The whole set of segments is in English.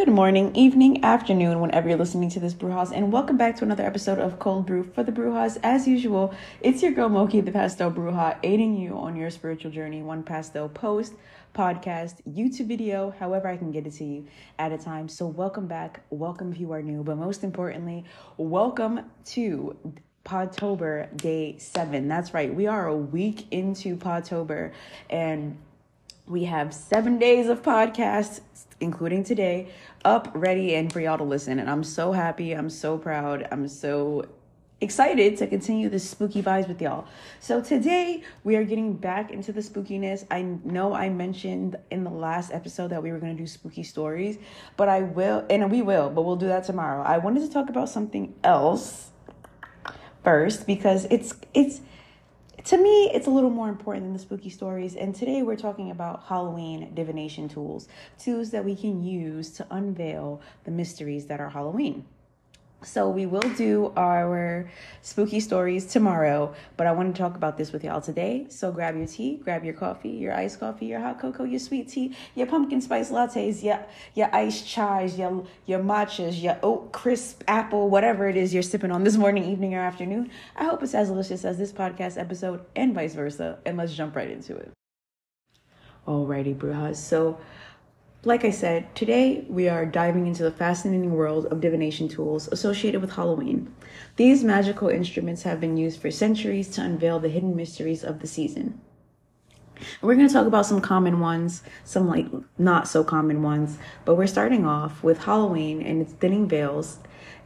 Good morning, evening, afternoon, whenever you're listening to this Brujas, and welcome back to another episode of Cold Brew for the Brujas. As usual, it's your girl Moki, the Pastel Bruja, aiding you on your spiritual journey, one pastel post, podcast, YouTube video, however I can get it to you at a time. So, welcome back, welcome if you are new, but most importantly, welcome to Podtober Day 7. That's right, we are a week into Podtober, and we have seven days of podcasts, including today, up, ready, and for y'all to listen. And I'm so happy. I'm so proud. I'm so excited to continue the spooky vibes with y'all. So today we are getting back into the spookiness. I know I mentioned in the last episode that we were going to do spooky stories, but I will and we will, but we'll do that tomorrow. I wanted to talk about something else first because it's it's to me, it's a little more important than the spooky stories. And today we're talking about Halloween divination tools, tools that we can use to unveil the mysteries that are Halloween. So we will do our spooky stories tomorrow, but I want to talk about this with y'all today. So grab your tea, grab your coffee, your iced coffee, your hot cocoa, your sweet tea, your pumpkin spice lattes, your your iced chais, your your matchas, your oat crisp apple, whatever it is you're sipping on this morning, evening, or afternoon. I hope it's as delicious as this podcast episode and vice versa. And let's jump right into it. Alrighty, brujas. So like I said, today we are diving into the fascinating world of divination tools associated with Halloween. These magical instruments have been used for centuries to unveil the hidden mysteries of the season. We're going to talk about some common ones, some like not so common ones, but we're starting off with Halloween and its thinning veils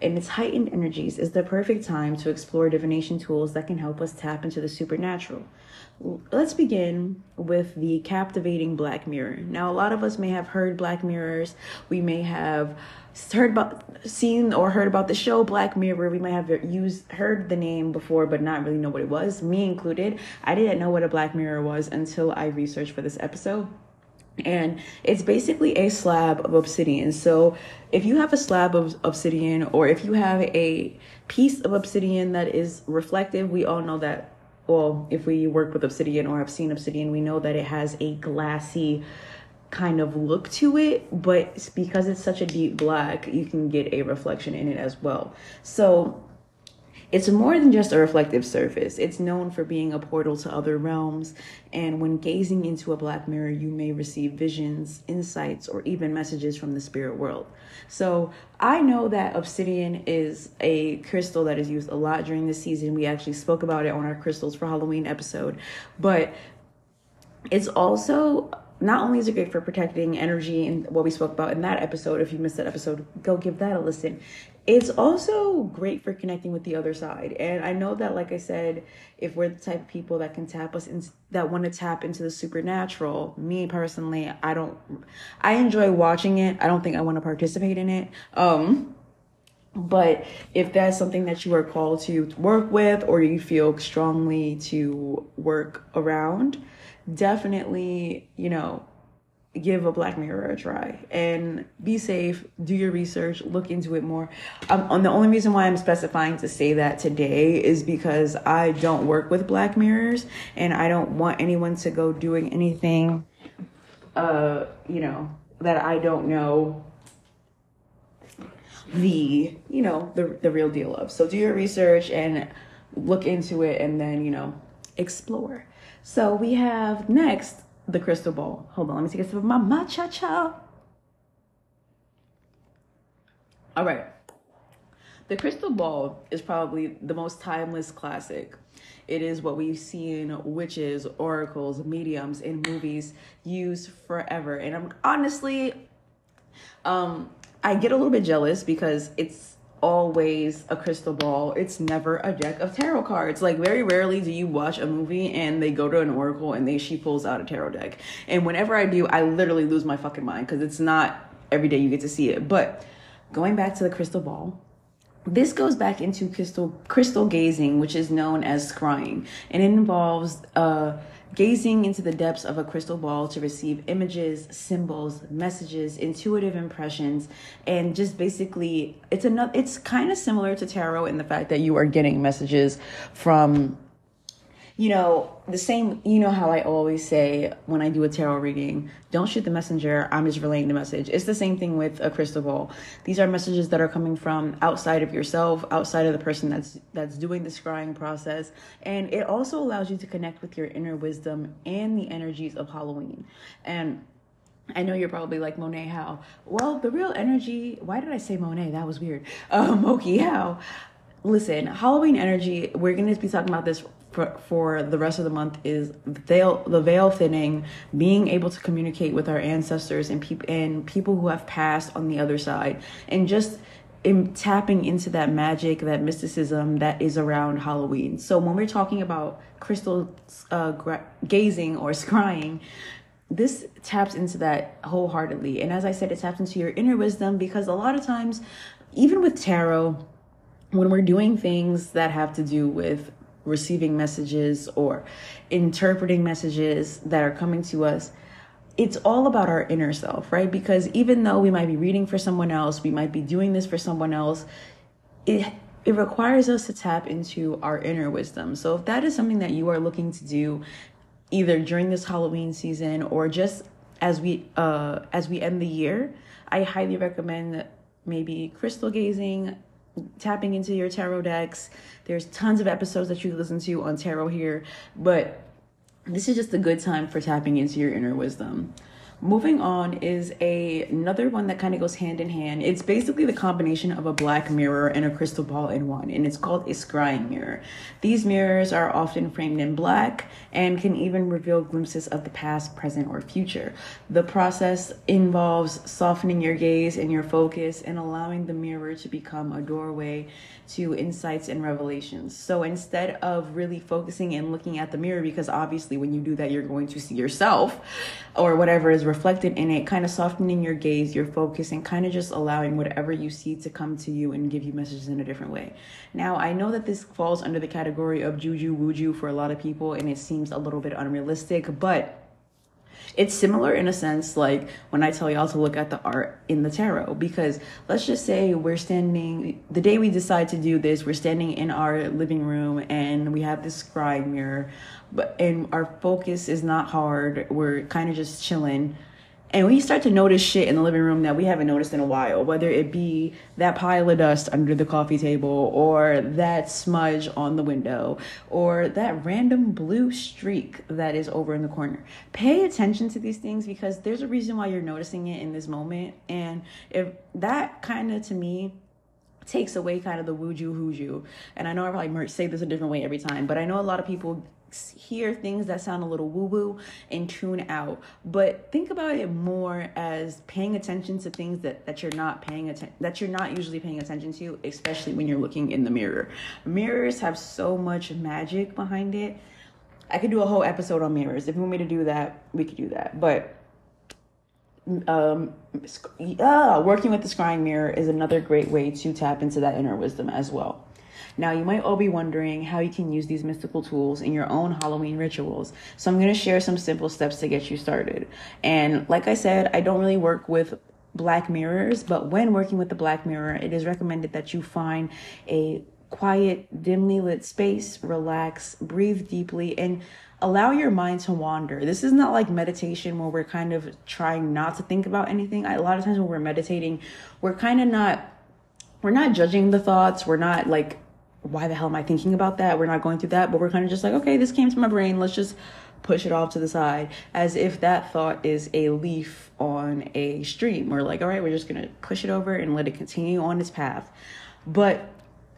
and its heightened energies is the perfect time to explore divination tools that can help us tap into the supernatural. Let's begin with the captivating Black Mirror. Now, a lot of us may have heard Black Mirrors. We may have heard about, seen or heard about the show Black Mirror. We might have used heard the name before, but not really know what it was. Me included. I didn't know what a Black Mirror was until I researched for this episode and it's basically a slab of obsidian. So if you have a slab of obsidian or if you have a piece of obsidian that is reflective, we all know that well, if we work with obsidian or have seen obsidian, we know that it has a glassy kind of look to it, but because it's such a deep black, you can get a reflection in it as well. So it's more than just a reflective surface. It's known for being a portal to other realms, and when gazing into a black mirror, you may receive visions, insights, or even messages from the spirit world. So, I know that obsidian is a crystal that is used a lot during the season. We actually spoke about it on our crystals for Halloween episode, but it's also not only is it great for protecting energy and what we spoke about in that episode, if you missed that episode, go give that a listen. It's also great for connecting with the other side. And I know that, like I said, if we're the type of people that can tap us in, that want to tap into the supernatural, me personally, I don't, I enjoy watching it. I don't think I want to participate in it. Um, but if that's something that you are called to work with or you feel strongly to work around, definitely, you know, give a Black Mirror a try and be safe. Do your research, look into it more. Um, the only reason why I'm specifying to say that today is because I don't work with Black Mirrors and I don't want anyone to go doing anything, uh, you know, that I don't know the you know the the real deal of. So do your research and look into it and then you know explore. So we have next the crystal ball. Hold on, let me take a sip of my matcha cha. All right. The crystal ball is probably the most timeless classic. It is what we've seen witches, oracles, mediums in movies use forever. And I'm honestly, um, I get a little bit jealous because it's always a crystal ball. It's never a deck of tarot cards. Like very rarely do you watch a movie and they go to an oracle and they she pulls out a tarot deck. And whenever I do, I literally lose my fucking mind because it's not every day you get to see it. But going back to the crystal ball, this goes back into crystal crystal gazing, which is known as scrying, and it involves uh gazing into the depths of a crystal ball to receive images, symbols, messages, intuitive impressions, and just basically it's another it's kind of similar to tarot in the fact that you are getting messages from you know, the same, you know how I always say when I do a tarot reading, don't shoot the messenger, I'm just relaying the message. It's the same thing with a crystal ball. These are messages that are coming from outside of yourself, outside of the person that's that's doing the scrying process, and it also allows you to connect with your inner wisdom and the energies of Halloween. And I know you're probably like Monae how? Well, the real energy, why did I say Monae? That was weird. Um, Moki how? Listen, Halloween energy, we're going to be talking about this for, for the rest of the month is veil, the veil thinning, being able to communicate with our ancestors and people and people who have passed on the other side, and just in tapping into that magic, that mysticism that is around Halloween. So when we're talking about crystal uh, gra- gazing or scrying, this taps into that wholeheartedly. And as I said, it taps into your inner wisdom because a lot of times, even with tarot, when we're doing things that have to do with receiving messages or interpreting messages that are coming to us, it's all about our inner self, right? Because even though we might be reading for someone else, we might be doing this for someone else, it it requires us to tap into our inner wisdom. So if that is something that you are looking to do either during this Halloween season or just as we uh as we end the year, I highly recommend maybe crystal gazing, tapping into your tarot decks. There's tons of episodes that you listen to on tarot here, but this is just a good time for tapping into your inner wisdom. Moving on is a another one that kind of goes hand in hand. It's basically the combination of a black mirror and a crystal ball in one, and it's called a scrying mirror. These mirrors are often framed in black and can even reveal glimpses of the past, present, or future. The process involves softening your gaze and your focus and allowing the mirror to become a doorway to insights and revelations. So instead of really focusing and looking at the mirror, because obviously when you do that, you're going to see yourself or whatever is reflected in it, kind of softening your gaze, your focus, and kind of just allowing whatever you see to come to you and give you messages in a different way. Now, I know that this falls under the category of juju wuju for a lot of people, and it seems a little bit unrealistic, but it's similar in a sense like when I tell y'all to look at the art in the tarot because let's just say we're standing the day we decide to do this, we're standing in our living room and we have this scrying mirror, but and our focus is not hard. We're kind of just chilling and we start to notice shit in the living room that we haven't noticed in a while, whether it be that pile of dust under the coffee table, or that smudge on the window, or that random blue streak that is over in the corner. Pay attention to these things because there's a reason why you're noticing it in this moment. And if that kind of to me takes away kind of the wuju huju. And I know I probably say this a different way every time, but I know a lot of people hear things that sound a little woo woo and tune out. But think about it more as paying attention to things that, that you're not paying attention that you're not usually paying attention to, especially when you're looking in the mirror. Mirrors have so much magic behind it. I could do a whole episode on mirrors. If you want me to do that, we could do that. But um uh, working with the scrying mirror is another great way to tap into that inner wisdom as well. Now, you might all be wondering how you can use these mystical tools in your own Halloween rituals. So, I'm going to share some simple steps to get you started. And like I said, I don't really work with black mirrors, but when working with the black mirror, it is recommended that you find a quiet, dimly lit space, relax, breathe deeply, and allow your mind to wander. This is not like meditation where we're kind of trying not to think about anything. A lot of times when we're meditating, we're kind of not we're not judging the thoughts. We're not like why the hell am I thinking about that? We're not going through that, but we're kind of just like, okay, this came to my brain. Let's just push it off to the side as if that thought is a leaf on a stream. We're like, all right, we're just going to push it over and let it continue on its path. But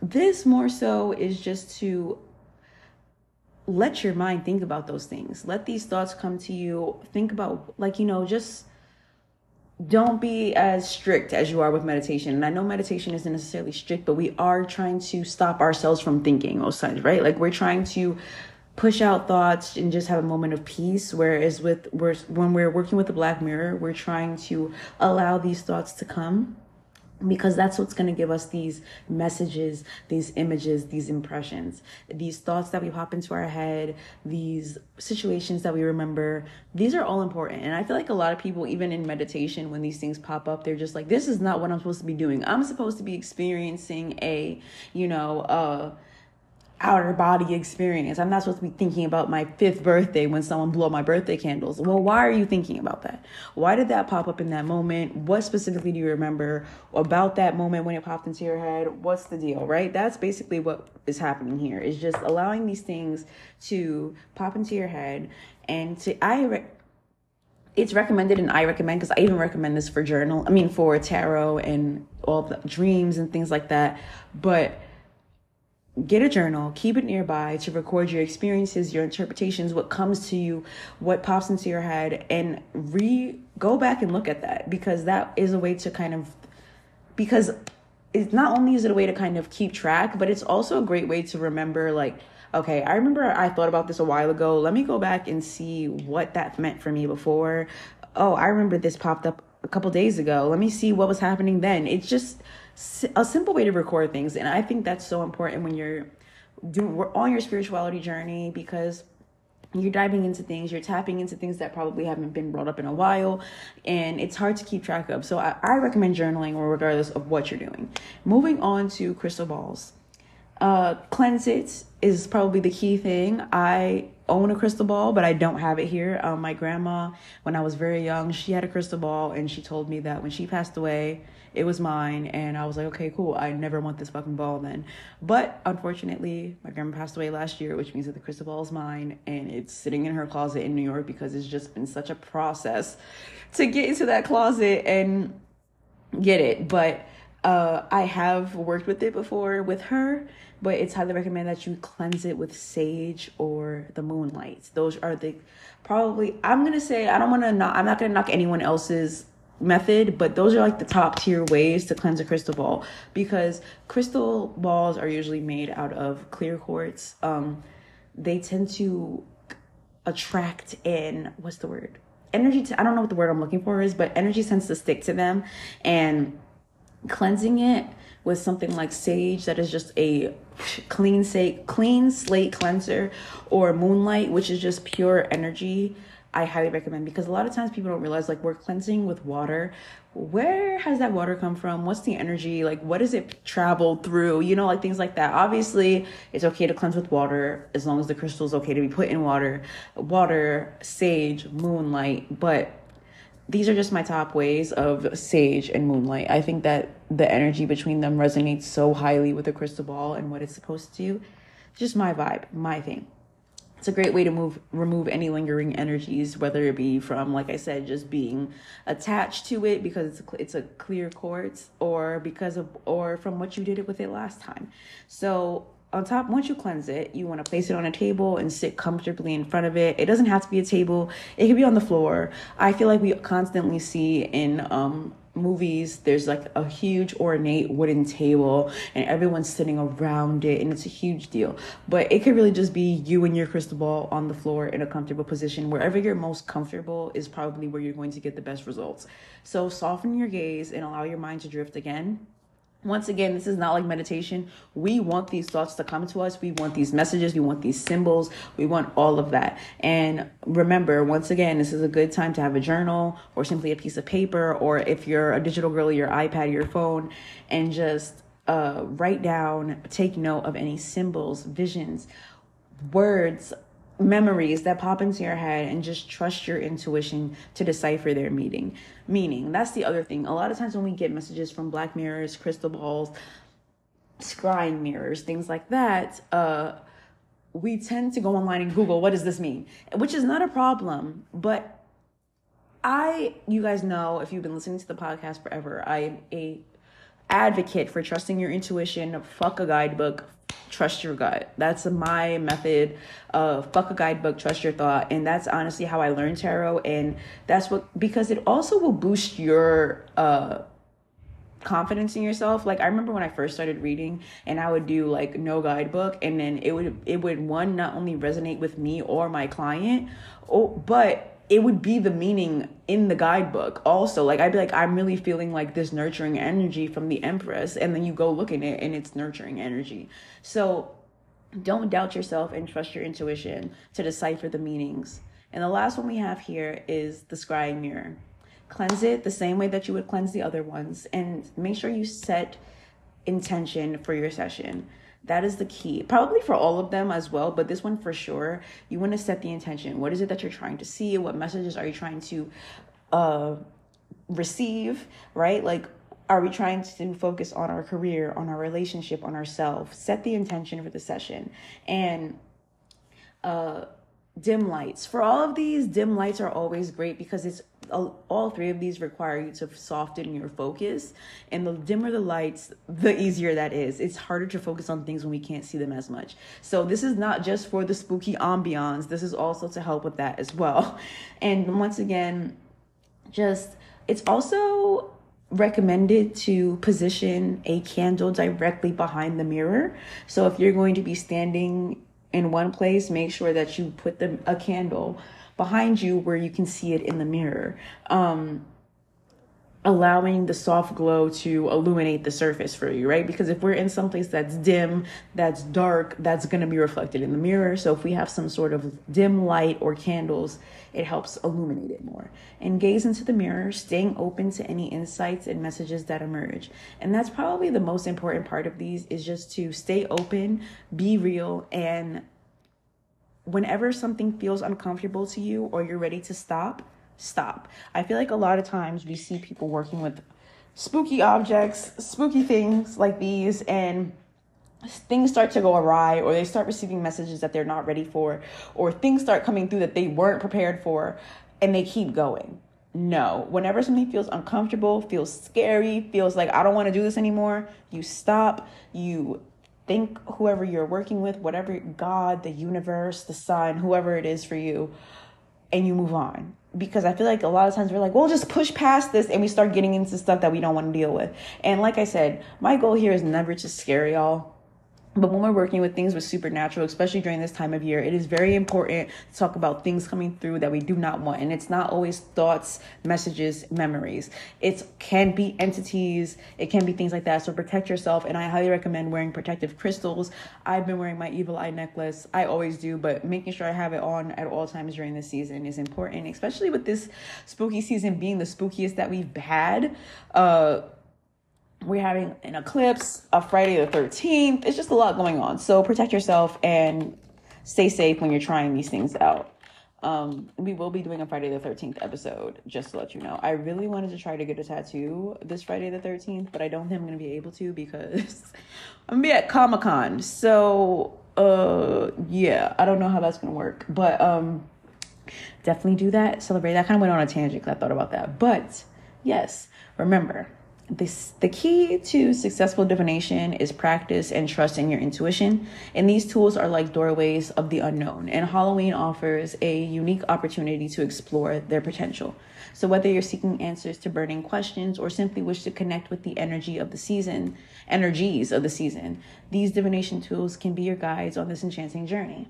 this more so is just to let your mind think about those things. Let these thoughts come to you. Think about, like, you know, just don't be as strict as you are with meditation. And I know meditation isn't necessarily strict, but we are trying to stop ourselves from thinking most times, right? Like we're trying to push out thoughts and just have a moment of peace. Whereas with we're, when we're working with the black mirror, we're trying to allow these thoughts to come because that's what's going to give us these messages, these images, these impressions, these thoughts that we pop into our head, these situations that we remember. These are all important. And I feel like a lot of people, even in meditation, when these things pop up, they're just like, this is not what I'm supposed to be doing. I'm supposed to be experiencing a, you know, uh, outer body experience. I'm not supposed to be thinking about my fifth birthday when someone blew my birthday candles. Well, why are you thinking about that? Why did that pop up in that moment? What specifically do you remember about that moment when it popped into your head? What's the deal, right? That's basically what is happening here. Is just allowing these things to pop into your head and to I re- it's recommended and I recommend because I even recommend this for journal. I mean for tarot and all the dreams and things like that. But get a journal, keep it nearby to record your experiences, your interpretations, what comes to you, what pops into your head, and re go back and look at that because that is a way to kind of because it's not only is it a way to kind of keep track, but it's also a great way to remember like okay, I remember I thought about this a while ago. Let me go back and see what that meant for me before. Oh, I remember this popped up a couple days ago. Let me see what was happening then. It's just a simple way to record things and i think that's so important when you're doing we're on your spirituality journey because you're diving into things you're tapping into things that probably haven't been brought up in a while and it's hard to keep track of. So i, I recommend journaling regardless of what you're doing. Moving on to crystal balls. Uh cleanse it is probably the key thing. I own a crystal ball but i don't have it here. Um, my grandma when i was very young she had a crystal ball and she told me that when she passed away it was mine and i was like okay cool. I never want this fucking ball then. But unfortunately my grandma passed away last year which means that the crystal ball is mine and it's sitting in her closet in new york because it's just been such a process to get into that closet and get it. But uh, I have worked with it before with her, but it's highly recommended that you cleanse it with sage or the moonlight. Those are the probably I'm gonna say I don't want to knock I'm not gonna knock anyone else's method, but those are like the top tier ways to cleanse a crystal ball because crystal balls are usually made out of clear quartz. Um, they tend to attract in what's the word? Energy. I don't know what the word I'm looking for is, but energy tends to stick to them, and cleansing it with something like sage that is just a clean slate clean slate cleanser or moonlight which is just pure energy I highly recommend because a lot of times people don't realize like we're cleansing with water. Where has that water come from? What's the energy? Like, what does it travel through? You know, like things like that. Obviously, it's okay to cleanse with water as long as the crystal is okay to be put in water. Water, sage, moonlight. But these are just my top ways of sage and moonlight. I think that the energy between them resonates so highly with the crystal ball and what it's supposed to do. Just my vibe, my thing it's a great way to move remove any lingering energies whether it be from like i said just being attached to it because it's a, it's a clear quartz or because of or from what you did it with it last time so on top once you cleanse it you want to place it on a table and sit comfortably in front of it. It doesn't have to be a table. It could be on the floor. I feel like we constantly see in um movies there's like a huge ornate wooden table and everyone's sitting around it and it's a huge deal. But it could really just be you and your crystal ball on the floor in a comfortable position. Wherever you're most comfortable is probably where you're going to get the best results. So soften your gaze and allow your mind to drift again once again, this is not like meditation. We want these thoughts to come to us. We want these messages. We want these symbols. We want all of that. And remember, once again, this is a good time to have a journal or simply a piece of paper, or if you're a digital girl, your iPad, your phone, and just uh, write down, take note of any symbols, visions, words, memories that pop into your head and just trust your intuition to decipher their meaning meaning. That's the other thing. A lot of times when we get messages from black mirrors crystal balls scrying mirrors things like that uh we tend to go online and google what does this mean? Which is not a problem but i you guys know if you've been listening to the podcast forever i'm a advocate for trusting your intuition fuck a guidebook trust your gut. That's my method of fuck a guidebook, trust your thought. And that's honestly how I learned tarot. And that's what, because it also will boost your, uh, confidence in yourself like i remember when i first started reading and i would do like no guidebook and then it would it would one not only resonate with me or my client oh but it would be the meaning in the guidebook also. Like i'd be like i'm really feeling like this nurturing energy from the empress and then you go look in it and it's nurturing energy. So don't doubt yourself and trust your intuition to decipher the meanings. And the last one we have here is the scrying mirror. Cleanse it the same way that you would cleanse the other ones and make sure you set intention for your session That is the key. Probably for all of them as well, but this one for sure. You want to set the intention. What is it that you're trying to see? What messages are you trying to uh receive, right? Like are we trying to focus on our career, on our relationship, on ourselves? Set the intention for the session. And uh dim lights. For all of these, dim lights are always great because it's all three of these require you to soften your focus. And the dimmer the lights the easier that is. It's harder to focus on things when we can't see them as much. So this is not just for the spooky ambiance. This is also to help with that as well. And once again just it's also recommended to position a candle directly behind the mirror. So if you're going to be standing in one place, make sure that you put the, a candle behind you where you can see it in the mirror. Um, allowing the soft glow to illuminate the surface for you, right? Because if we're in some place that's dim, that's dark, that's going to be reflected in the mirror. So if we have some sort of dim light or candles, it helps illuminate it more. And gaze into the mirror, staying open to any insights and messages that emerge. And that's probably the most important part of these is just to stay open, be real, and whenever something feels uncomfortable to you or you're ready to stop, stop. I feel like a lot of times we see people working with spooky objects, spooky things like these, and things start to go awry, or they start receiving messages that they're not ready for, or things start coming through that they weren't prepared for, and they keep going. No, whenever something feels uncomfortable, feels scary, feels like I don't want to do this anymore, you stop, you think whoever you're working with, whatever God, the universe, the sun, whoever it is for you, and you move on because I feel like a lot of times we're like, we'll just push past this and we start getting into stuff that we don't want to deal with. And like I said, my goal here is never to scare y'all. But when we're working with things with supernatural, especially during this time of year, it is very important to talk about things coming through that we do not want. And it's not always thoughts, messages, memories. It can be entities, it can be things like that. So protect yourself. And I highly recommend wearing protective crystals. I've been wearing my evil eye necklace. I always do, but making sure I have it on at all times during the season is important, especially with this spooky season being the spookiest that we've had. Uh we're having an eclipse, a Friday the 13th. It's just a lot going on. So protect yourself and stay safe when you're trying these things out. Um, we will be doing a Friday the 13th episode, just to let you know. I really wanted to try to get a tattoo this Friday the 13th, but I don't think I'm going to be able to because I'm going to be at Comic Con. So, uh, yeah, I don't know how that's going to work, but um, definitely do that. Celebrate. That kind of went on a tangent because I thought about that. But yes, remember, this, the key to successful divination is practice and trust in your intuition. And these tools are like doorways of the unknown. And Halloween offers a unique opportunity to explore their potential. So, whether you're seeking answers to burning questions or simply wish to connect with the energy of the season, energies of the season, these divination tools can be your guides on this enchanting journey.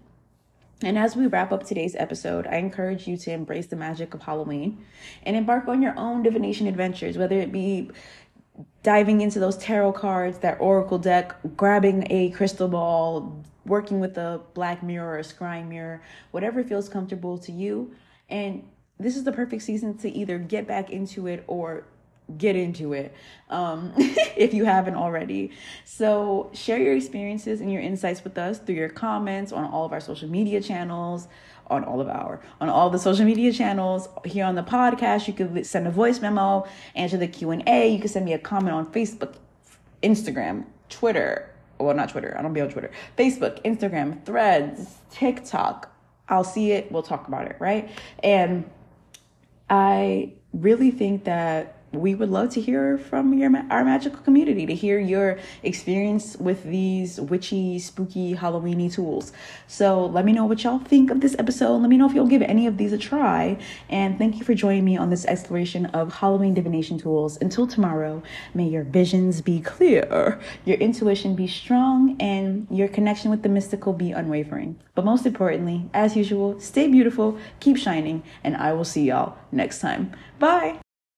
And as we wrap up today's episode, I encourage you to embrace the magic of Halloween and embark on your own divination adventures, whether it be diving into those tarot cards, that oracle deck, grabbing a crystal ball, working with a black mirror or a scrying mirror, whatever feels comfortable to you. And this is the perfect season to either get back into it or get into it um, if you haven't already. So, share your experiences and your insights with us through your comments on all of our social media channels on all of our on all the social media channels. Here on the podcast you could send a voice memo answer the q&a you can send me a comment on facebook instagram twitter. Well not twitter. I don't be on twitter. Facebook instagram threads tiktok. I'll see it. We'll talk about it right? And i really think that we would love to hear from your our magical community to hear your experience with these witchy, spooky, Halloweeny tools. So let me know what y'all think of this episode. Let me know if you'll give any of these a try. And thank you for joining me on this exploration of Halloween divination tools. Until tomorrow, may your visions be clear, your intuition be strong, and your connection with the mystical be unwavering. But most importantly, as usual, stay beautiful, keep shining, and I will see y'all next time. Bye.